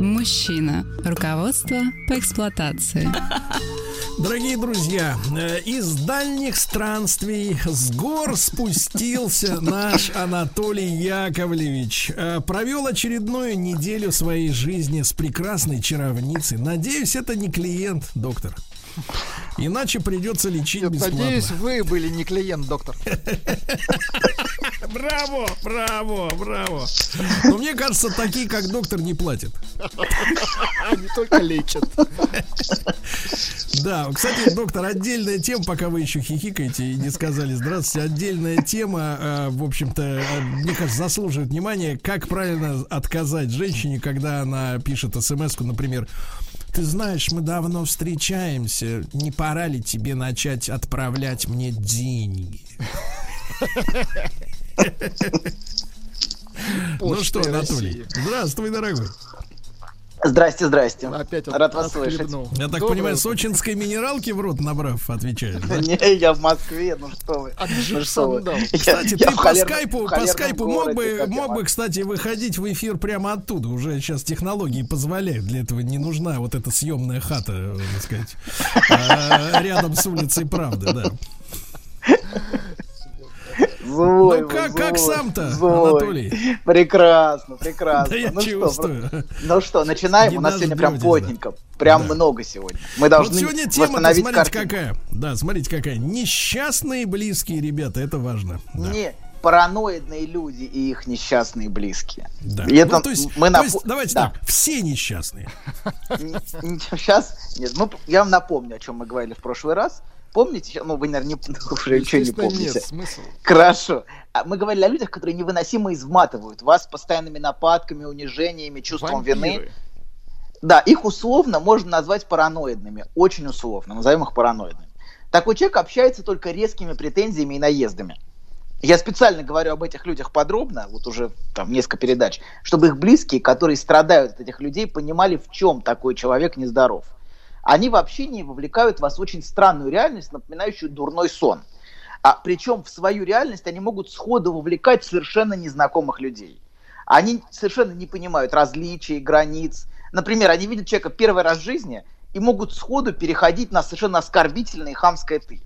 Мужчина. Руководство по эксплуатации. Дорогие друзья, э, из дальних странствий с гор спустился наш Анатолий Яковлевич. Э, Провел очередную неделю своей жизни с прекрасной чаровницей. Надеюсь, это не клиент, доктор. Иначе придется лечить Нет, бесплатно. надеюсь, вы были не клиент, доктор. Браво, браво, браво. Но мне кажется, такие, как доктор, не платят. Они только лечат. Да, кстати, доктор, отдельная тема, пока вы еще хихикаете и не сказали здравствуйте, отдельная тема, э, в общем-то, э, мне кажется, заслуживает внимания, как правильно отказать женщине, когда она пишет смс например, ты знаешь, мы давно встречаемся, не пора ли тебе начать отправлять мне деньги? Ну что, Анатолий, здравствуй, дорогой. Здрасте, здрасте. Опять он Рад вас слышать. отхлебнул. Я так Доброе понимаю, утро. сочинской минералки в рот набрав, отвечаешь, да? Не, я в Москве, ну что вы. От Ну что вы. Кстати, я ты по холерном- скайпу, по скайпу мог бы, мог бы, кстати, выходить в эфир прямо оттуда. Уже сейчас технологии позволяют. Для этого не нужна вот эта съемная хата, э, так сказать, э, рядом с улицей Правды, да. Злой Ну, как- как сам-то. Анатолий? Прекрасно, прекрасно. Да я ну, что, чувствую. про- ну что, начинаем. У нас сегодня прям плотненько. Прям Да. много сегодня. Мы Вот должны сегодня тема, восстановить смотрите, картину. какая. Да, смотрите, какая. Несчастные близкие ребята, это важно. Да. Не, параноидные люди и их несчастные близкие. Да. И это Ну, то есть, мы то напо- есть, давайте Да. так, все несчастные. Сейчас, нет, мы, я вам напомню, о чем мы говорили в прошлый раз. Помните? Ну, вы, наверное, не, уже ничего не помните. нет, смысл. Хорошо. А Мы говорили о людях, которые невыносимо изматывают вас постоянными нападками, унижениями, чувством вины. Вампиры. Да, их условно можно назвать параноидными. Очень условно. Назовем их параноидными. Такой человек общается только резкими претензиями и наездами. Я специально говорю об этих людях подробно, вот уже там несколько передач, чтобы их близкие, которые страдают от этих людей, понимали, в чем такой человек нездоров. Они в общении вовлекают вас в очень странную реальность, напоминающую дурной сон. А, причем в свою реальность они могут сходу вовлекать совершенно незнакомых людей. Они совершенно не понимают различий, границ. Например, они видят человека первый раз в жизни и могут сходу переходить на совершенно оскорбительное и хамское «ты».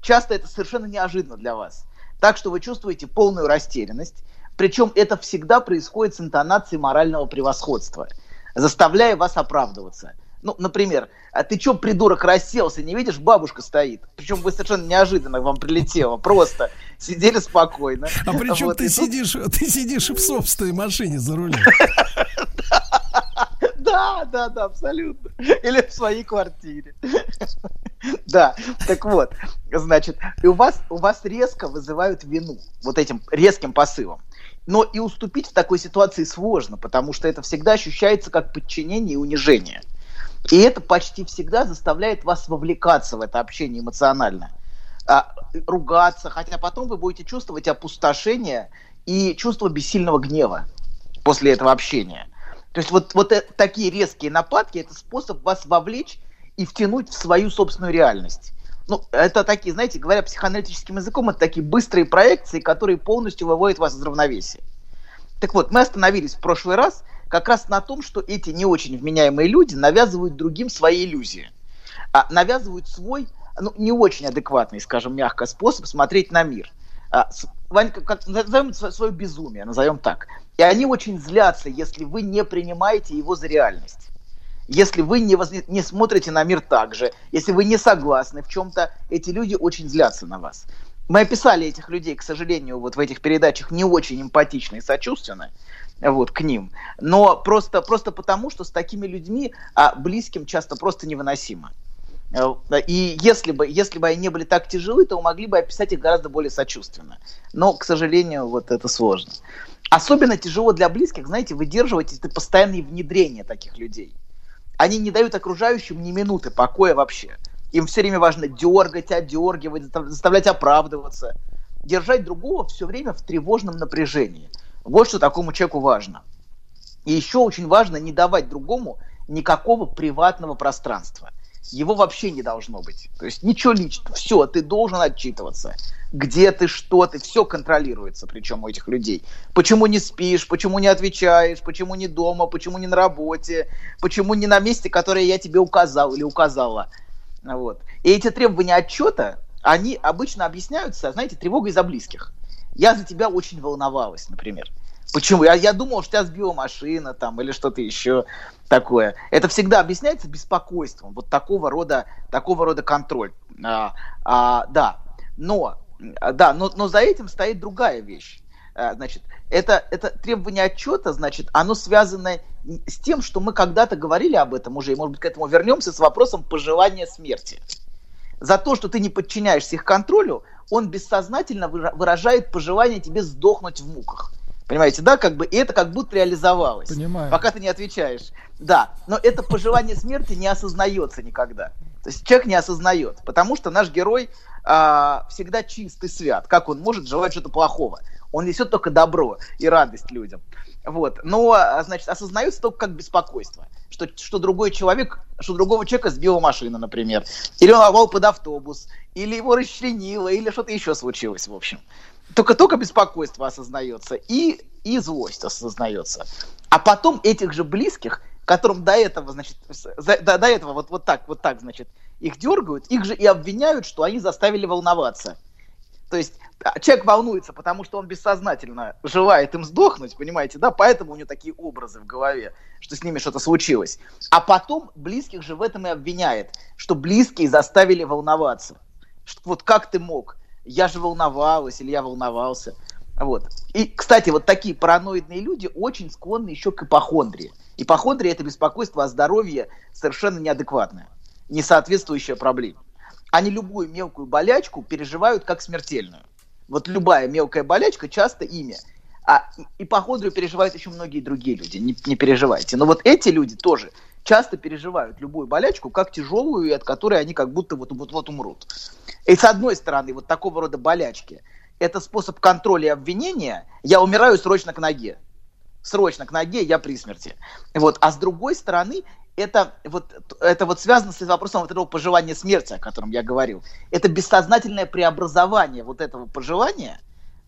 Часто это совершенно неожиданно для вас. Так что вы чувствуете полную растерянность. Причем это всегда происходит с интонацией морального превосходства, заставляя вас оправдываться. Ну, например, а ты чё, придурок, расселся, не видишь, бабушка стоит. Причем вы совершенно неожиданно вам прилетело. Просто сидели спокойно. А причем Вот, ты тут- сидишь, ты сидишь в собственной машине за рулем. Да, да, да, абсолютно. Или в своей квартире. Да, так вот, значит, и у вас, у вас резко вызывают вину вот этим резким посылом. Но и уступить в такой ситуации сложно, потому что это всегда ощущается как подчинение и унижение. И это почти всегда заставляет вас вовлекаться в это общение эмоционально. А, ругаться, хотя потом вы будете чувствовать опустошение и чувство бессильного гнева после этого общения. То есть вот, вот э- такие резкие нападки – это способ вас вовлечь и втянуть в свою собственную реальность. Ну, это такие, знаете, говоря психоаналитическим языком, это такие быстрые проекции, которые полностью выводят вас из равновесия. Так вот, мы остановились в прошлый раз как раз на том, что эти не очень вменяемые люди навязывают другим свои иллюзии. А, навязывают свой, ну, не очень адекватный, скажем мягко, способ смотреть на мир. А, с- Ванька, как, назовем свое безумие, назовем так. И они очень злятся, если вы не принимаете его за реальность. Если вы не, воз- не смотрите на мир так же, если вы не согласны в чем-то, эти люди очень злятся на вас. Мы описали этих людей, к сожалению, вот в этих передачах не очень эмпатично и сочувственно вот, к ним. Но просто, просто потому, что с такими людьми а, близким часто просто невыносимо. Э, И если бы, если бы они не были так тяжелы, то могли бы описать их гораздо более сочувственно. Но, к сожалению, вот это сложно. Особенно тяжело для близких, знаете, выдерживать это постоянные внедрения таких людей. Они не дают окружающим ни минуты покоя вообще. Им все время важно дергать, одергивать, заставлять оправдываться. Держать другого все время в тревожном напряжении. Вот что такому человеку важно. И еще очень важно не давать другому никакого приватного пространства. Его вообще не должно быть. То есть ничего личного. Все, ты должен отчитываться. Где ты, что ты, все контролируется, причем у этих людей. Почему не спишь, почему не отвечаешь, почему не дома, почему не на работе, почему не на месте, которое я тебе указал или указала. Вот. И эти требования отчета, они обычно объясняются, знаете, тревогой за близких. Я за тебя очень волновалась, например. Почему? Я, я думал, что тебя сбила машина там или что-то еще такое. Это всегда объясняется беспокойством. Вот такого рода, такого рода контроль. А, а, да, но, да, но, но за этим стоит другая вещь. А, значит, это, это требование отчета, значит, оно связано с тем, что мы когда-то говорили об этом уже, и, может быть, к этому вернемся, с вопросом пожелания смерти. За то, что ты не подчиняешься их контролю, он бессознательно выражает пожелание тебе сдохнуть в муках. Понимаете, да, как бы, и это как будто реализовалось. Понимаю. Пока ты не отвечаешь. Да, но это пожелание смерти не осознается никогда. То есть человек не осознает, потому что наш герой а, всегда чист и свят. Как он может желать что-то плохого? Он несет только добро и радость людям. Вот. Но, а, значит, осознается только как беспокойство. Что, что другой человек, что другого человека сбила машина, например. Или он попал под автобус, или его расчленило, или что-то еще случилось, в общем только-только беспокойство осознается и, и злость осознается. А потом этих же близких, которым до этого, значит, до, до этого вот, вот так, вот так, значит, их дергают, их же и обвиняют, что они заставили волноваться. То есть а, человек волнуется, потому что он бессознательно желает им сдохнуть, понимаете, да, поэтому у него такие образы в голове, что с ними что-то случилось. А потом близких же в этом и обвиняет, что близкие заставили волноваться. Что, вот как ты мог? я же волновалась, или я волновался. Вот. И, кстати, вот такие параноидные люди очень склонны еще к ипохондрии. Ипохондрия – это беспокойство о здоровье совершенно неадекватное, не соответствующее проблеме. Они любую мелкую болячку переживают как смертельную. Вот любая мелкая болячка часто имя. А ипохондрию переживают еще многие другие люди, не, не переживайте. Но вот эти люди тоже часто переживают любую болячку как тяжелую, и от которой они как будто вот-вот умрут. И с одной стороны, вот такого рода болячки – это способ контроля и обвинения. Я умираю срочно к ноге. Срочно к ноге, я при смерти. Вот. А с другой стороны, это вот, это вот связано с вопросом вот этого пожелания смерти, о котором я говорил. Это бессознательное преобразование вот этого пожелания,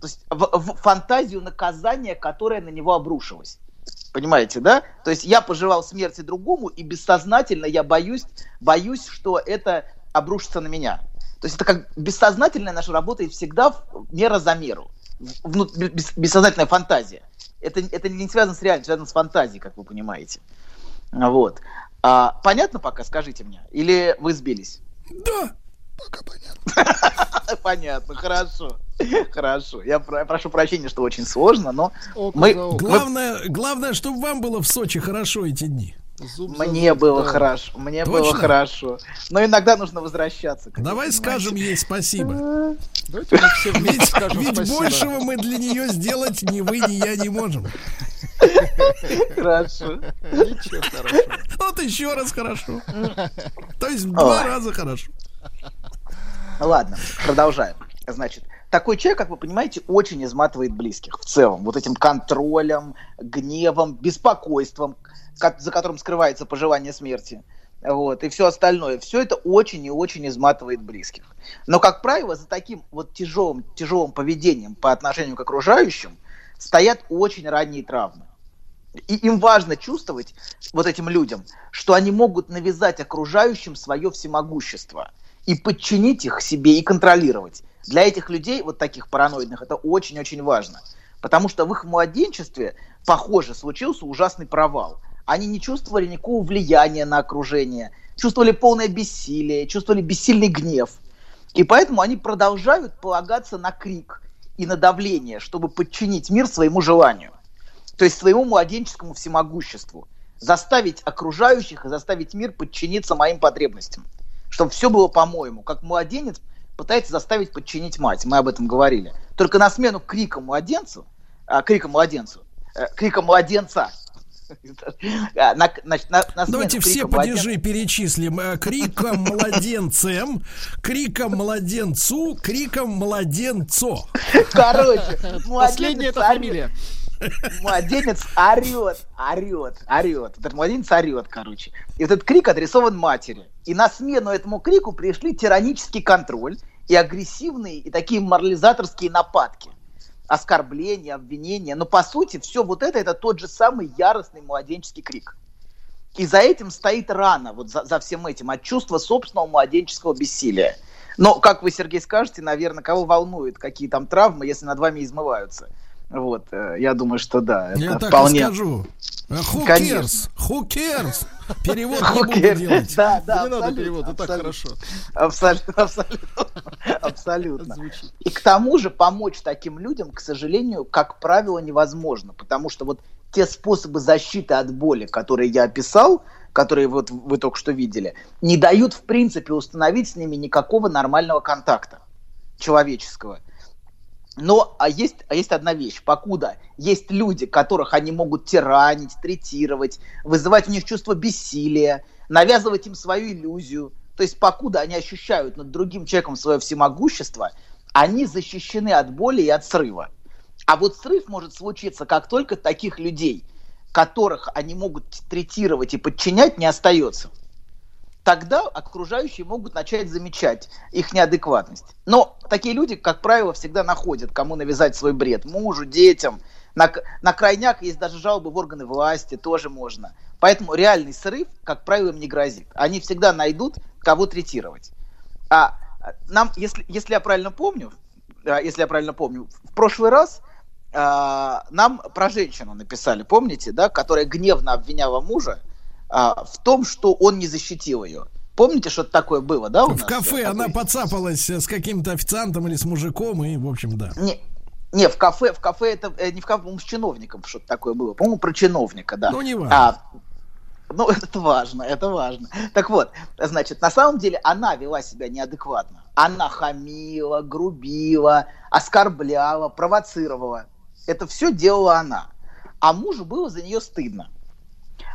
то есть в, в фантазию наказания, которое на него обрушилось. Понимаете, да? То есть я пожелал смерти другому, и бессознательно я боюсь, боюсь, что это обрушится на меня. То есть это как бессознательная наша работает всегда в, мера за меру. Бес, бессознательная фантазия. Это, это не связано с реальностью, связано с фантазией, как вы понимаете. Вот. А, понятно пока, скажите мне? Или вы сбились? Да. Пока понятно. Понятно, хорошо. Хорошо. Я прошу прощения, что очень сложно, но мы... Главное, главное, чтобы вам было в Сочи хорошо эти дни. Зуб мне зуб, было да. хорошо, мне Точно? было хорошо. Но иногда нужно возвращаться. Давай скажем ей спасибо. Давайте мы все ведь, ведь спасибо. большего мы для нее сделать ни вы, ни я не можем. Хорошо. Ничего хорошего. Вот еще раз хорошо. То есть два раза хорошо. Ладно, продолжаем. Значит, такой человек, как вы понимаете, очень изматывает близких в целом. Вот этим контролем, гневом, беспокойством, за которым скрывается пожелание смерти. Вот, и все остальное. Все это очень и очень изматывает близких. Но, как правило, за таким вот тяжелым, тяжелым поведением по отношению к окружающим стоят очень ранние травмы. И им важно чувствовать, вот этим людям, что они могут навязать окружающим свое всемогущество и подчинить их себе и контролировать. Для этих людей, вот таких параноидных, это очень-очень важно. Потому что в их младенчестве, похоже, случился ужасный провал. Они не чувствовали никакого влияния на окружение, чувствовали полное бессилие, чувствовали бессильный гнев. И поэтому они продолжают полагаться на крик и на давление, чтобы подчинить мир своему желанию. То есть своему младенческому всемогуществу. Заставить окружающих и заставить мир подчиниться моим потребностям. Чтобы все было по-моему. Как младенец пытается заставить подчинить мать. Мы об этом говорили. Только на смену крика младенцу а, криком младенцу, э, криком младенца. А, на- значит, на- на смену Давайте все крика младенца- падежи перечислим. Э, Криком младенцем, криком младенцу, криком младенцо. Короче, Последняя это младенец фамилия. Младенец орет, орет, орет. Этот младенец орет, короче. И этот крик адресован матери. И на смену этому крику пришли тиранический контроль и агрессивные, и такие морализаторские нападки. Оскорбления, обвинения. Но по сути все вот это, это тот же самый яростный младенческий крик. И за этим стоит рана, вот за, за всем этим, от чувства собственного младенческого бессилия. Но, как вы, Сергей, скажете, наверное, кого волнует, какие там травмы, если над вами измываются. Вот, э, я думаю, что да, это Я так и вполне... скажу. Э, Who cares? Who cares? Перевод не буду делать. Да, да, Не надо абсолютно, перевод, и так хорошо Абсолютно, абсолютно, абсолютно. И к тому же помочь таким людям, к сожалению, как правило, невозможно, потому что вот те способы защиты от боли, которые я описал, которые вот вы только что видели, не дают в принципе установить с ними никакого нормального контакта человеческого. Но а есть, а есть одна вещь. Покуда есть люди, которых они могут тиранить, третировать, вызывать у них чувство бессилия, навязывать им свою иллюзию. То есть покуда они ощущают над другим человеком свое всемогущество, они защищены от боли и от срыва. А вот срыв может случиться, как только таких людей, которых они могут третировать и подчинять, не остается тогда окружающие могут начать замечать их неадекватность. Но такие люди, как правило, всегда находят, кому навязать свой бред. Мужу, детям. На, на крайняк есть даже жалобы в органы власти, тоже можно. Поэтому реальный срыв, как правило, им не грозит. Они всегда найдут, кого третировать. А а, нам, если, если я правильно помню, а, если я правильно помню, в прошлый раз а, нам про женщину написали, помните, да, которая гневно обвиняла мужа а, в том, что он не защитил ее. Помните, что-то такое было, да, у В нас? кафе Такой- она подцапалась э, с каким-то официантом или с мужиком, и, в общем, да. Не, не, в кафе, в кафе это э, не в кафе, по-моему, с чиновником что-то такое было. По-моему, про чиновника, да. Ну, не важно. А, ну, это важно, это важно. Так вот, значит, на самом деле она вела себя неадекватно. Она хамила, грубила, оскорбляла, провоцировала. Это все делала она. А мужу было за нее стыдно.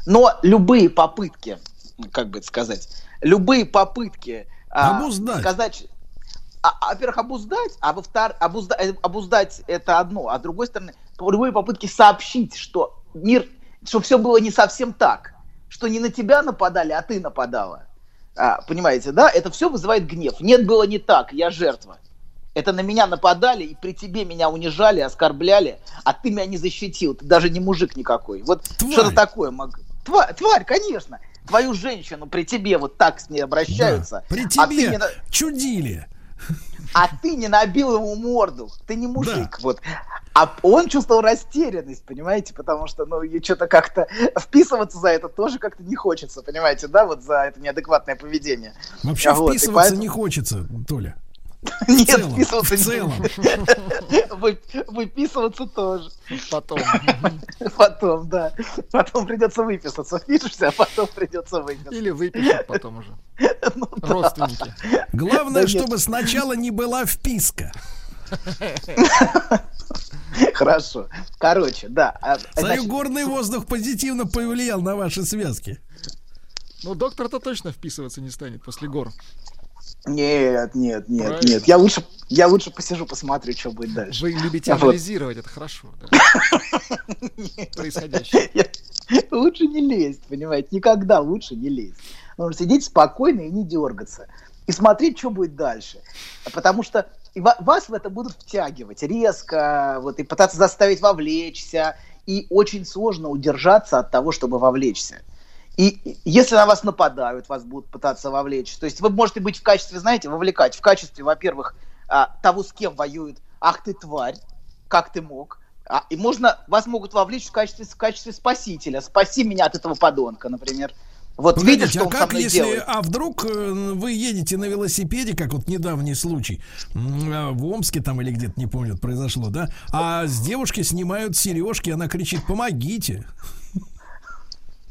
Но любые попытки, как бы это сказать, любые попытки а, Обуздать. сказать, а, а, во-первых, обуздать, а во-вторых, обузда- э, обуздать это одно, а с другой стороны, любые попытки сообщить, что мир, что все было не совсем так, что не на тебя нападали, а ты нападала. А, понимаете, да? Это все вызывает гнев. Нет, было не так, я жертва. Это на меня нападали, и при тебе меня унижали, оскорбляли, а ты меня не защитил, ты даже не мужик никакой. Вот что-то такое мог. Тварь, тварь, конечно. Твою женщину при тебе вот так с ней обращаются. Да. При а ты тебе не чудили. а ты не набил ему морду, ты не мужик, вот. А он чувствовал растерянность, понимаете, потому что, ну, и что-то как-то вписываться за это тоже как-то не хочется, понимаете, да, вот за это неадекватное поведение. Вообще А вот, вписываться поэтому- не хочется, Толя. Нет, целом, вписываться в не- целом. Вы- Выписываться тоже. Потом. Потом, да. Потом придется выписаться. Впишешься, а потом придется выписаться. Или выпишут потом уже. Ну, да. Родственники. Главное, Да нет. чтобы сначала не была вписка. Хорошо. Короче, да. а, значит, горный воздух позитивно повлиял на ваши связки. Ну, доктор-то точно вписываться не станет после гор. Нет, нет, нет, Правильно. нет. Я лучше, я лучше посижу, посмотрю, что будет дальше. Вы любите Вот. анализировать, это хорошо. да. Происходящее. Я- Лучше не лезть, понимаете? Никогда лучше не лезть. Нужно сидеть спокойно и не дергаться. И смотреть, что будет дальше. Потому что вас в это будут втягивать резко, вот, и пытаться заставить вовлечься. И очень сложно удержаться от того, чтобы вовлечься. И если на вас нападают, вас будут пытаться вовлечь. То есть вы можете быть в качестве, знаете, вовлекать. В качестве, во-первых, а, того, с кем воюют. Ах ты тварь, как ты мог. А, и можно, вас могут вовлечь в качестве, в качестве спасителя. Спаси меня от этого подонка, например. Вот Погодите, видишь, что а он со как мной если, делает? а вдруг э, вы едете на велосипеде, как вот недавний случай, а, в Омске там или где-то, не помню, произошло, да, а с девушки снимают сережки, она кричит, помогите.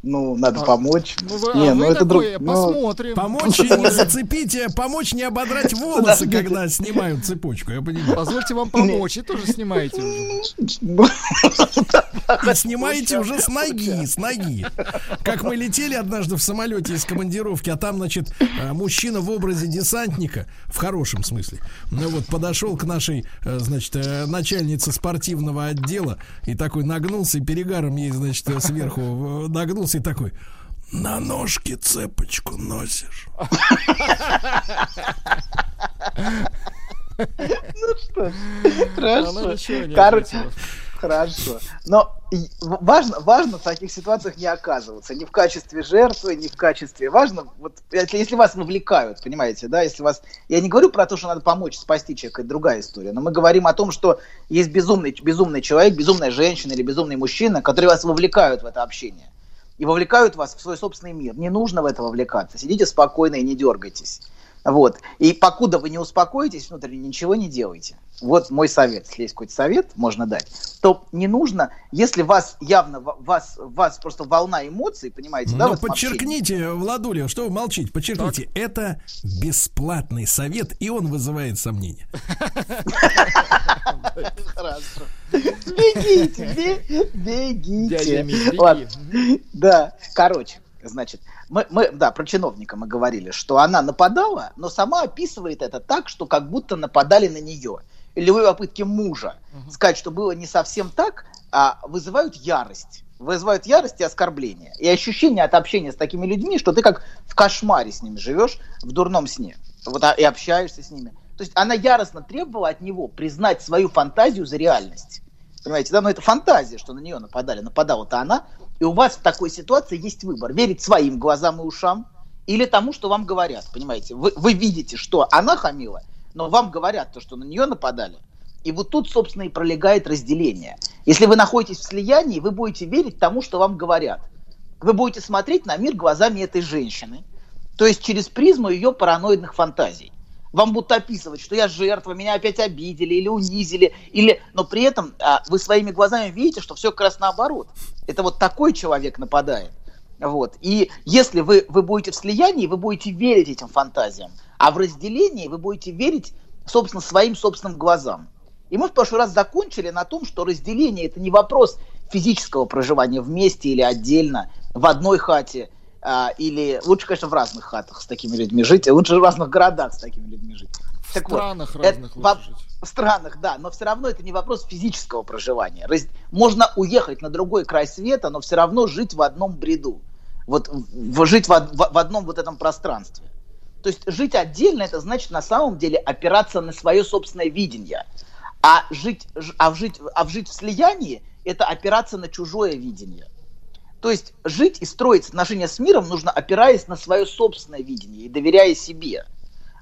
Ну, надо А, помочь. Ну, вы, Не, а ну вы это друг... ну, посмотрим. Помочь не зацепить, а помочь не ободрать волосы, когда снимают цепочку, я понимаю. Позвольте вам помочь, и тоже снимаете уже. И снимаете уже с ноги, с ноги. Как мы летели однажды в самолете из командировки, а там, значит, э, мужчина в образе десантника, в хорошем смысле, ну вот подошел к нашей, э, значит, э, начальнице спортивного отдела и такой нагнулся и перегаром ей, значит, сверху нагнулся и такой, на ножке цепочку носишь. Ну что хорошо. Короче. Хорошо. Но важно, важно в таких ситуациях не оказываться. Ни в качестве жертвы, ни в качестве... Важно, вот если, если вас вовлекают, понимаете, да, если вас... Я не говорю про то, что надо помочь спасти человека, это другая история. Но мы говорим о том, что есть безумный, безумный человек, безумная женщина или безумный мужчина, которые вас вовлекают в это общение. И вовлекают вас в свой собственный мир. Не нужно в это вовлекаться. Сидите спокойно и не дергайтесь. Вот. И покуда вы не успокоитесь внутренне, ничего не делайте. Вот мой совет. Если есть какой-то совет, можно дать. То не нужно, если вас явно, вас, вас просто волна эмоций, понимаете, да, Но этом общении. подчеркните, Владуля, что вы молчите, подчеркните, это бесплатный совет, и он вызывает сомнения. Хорошо. Бегите, бе- бегите. Ладно. Да, короче, значит, мы, мы, да, про чиновника мы говорили, что она нападала, но сама описывает это так, что как будто нападали на нее. И любые попытки мужа сказать, что было не совсем так, а вызывают ярость. Вызывают ярость и оскорбление. И ощущение от общения с такими людьми, что ты как в кошмаре с ними живешь, в дурном сне. Вот, а- и общаешься с ними. То есть она яростно требовала от него признать свою фантазию за реальность. Понимаете, да, но это фантазия, что на нее нападали. Нападала-то она. И у вас в такой ситуации есть выбор. Верить своим глазам и ушам или тому, что вам говорят. Понимаете, вы, вы видите, что она хамила, но вам говорят то, что на нее нападали. И вот тут, собственно, и пролегает разделение. Если вы находитесь в слиянии, вы будете верить тому, что вам говорят. Вы будете смотреть на мир глазами этой женщины, то есть через призму ее параноидных фантазий. Вам будут описывать, что я жертва, меня опять обидели или унизили, или... но при этом а, вы своими глазами видите, что все как раз наоборот. Это вот такой человек нападает. Вот. И если вы, вы будете в слиянии, вы будете верить этим фантазиям, а в разделении вы будете верить, собственно, своим собственным глазам. И мы в прошлый раз закончили на том, что разделение это не вопрос физического проживания вместе или отдельно, в одной хате, а, или лучше, конечно, в разных хатах с такими людьми жить, и лучше в разных городах с такими людьми жить. В Так вот, странах это разных во- лучше жить. в странах, да, но все равно это не вопрос физического проживания. Раз- Можно уехать на другой край света, но все равно жить в одном бреду. Вот в- жить в, в- в одном вот этом пространстве. То есть жить отдельно, это значит на самом деле опираться на свое собственное видение. А жить, а жить, а жить в слиянии – это опираться на чужое видение. То есть жить и строить отношения с миром нужно опираясь на свое собственное видение и доверяя себе.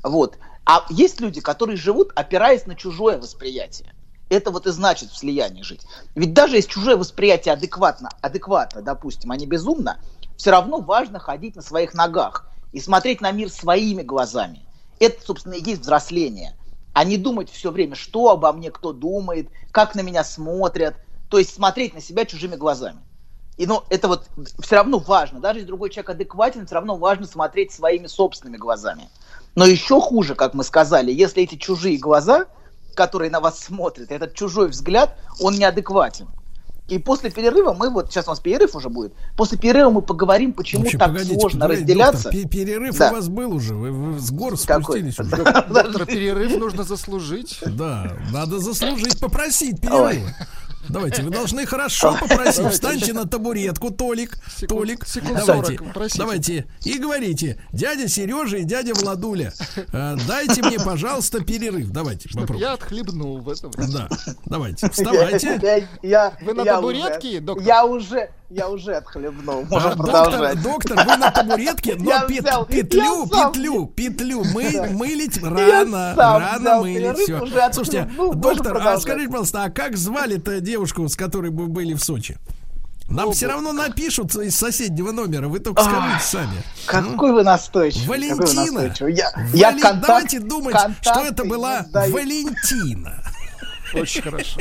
Вот. А есть люди, которые живут, опираясь на чужое восприятие. Это вот и значит в слиянии жить. Ведь даже если чужое восприятие адекватно, адекватно, допустим, а не безумно, все равно важно ходить на своих ногах и смотреть на мир своими глазами. Это, собственно, и есть взросление. А не думать все время, что обо мне кто думает, как на меня смотрят. То есть смотреть на себя чужими глазами. И ну, это вот все равно важно. Даже если другой человек адекватен, все равно важно смотреть своими собственными глазами. Но еще хуже, как мы сказали, если эти чужие глаза, которые на вас смотрят, этот чужой взгляд, он неадекватен. И после перерыва мы вот, сейчас у нас перерыв уже будет, после перерыва мы поговорим, почему Вообще, так погодите, сложно погодите, разделяться. доктор, пе- перерыв Да. у вас был уже, вы, вы с гор Какой? спустились уже. Доктор, перерыв нужно заслужить. Да, надо заслужить, попросить перерыва. Давайте, вы должны хорошо попросить. Встаньте на табуретку, Толик, Толик. Давайте, 40 просите. давайте. И говорите, дядя Сережа и дядя Владуля, э, дайте мне, пожалуйста, перерыв. Давайте, попробуем. я отхлебнул в это время. Да, давайте, вставайте. Я, я- Вы на табуретке, доктор? Я уже, я уже отхлебнул. Можем А, продолжать. доктор, доктор, вы на табуретке, но Я пет- взял- петлю, я сам- петлю, петлю мы, мылить рано, рано мылить. уже Слушайте, доктор, а скажите, пожалуйста, а как звали-то девушку, с которой вы были в Сочи? Нам все равно напишут из соседнего номера, вы только скажите сами. Какой вы настойчивый. какой вы Валентина. настойчивый. Я, я Вали- контакт- Давайте думать, что это была. Валентина. Очень хорошо.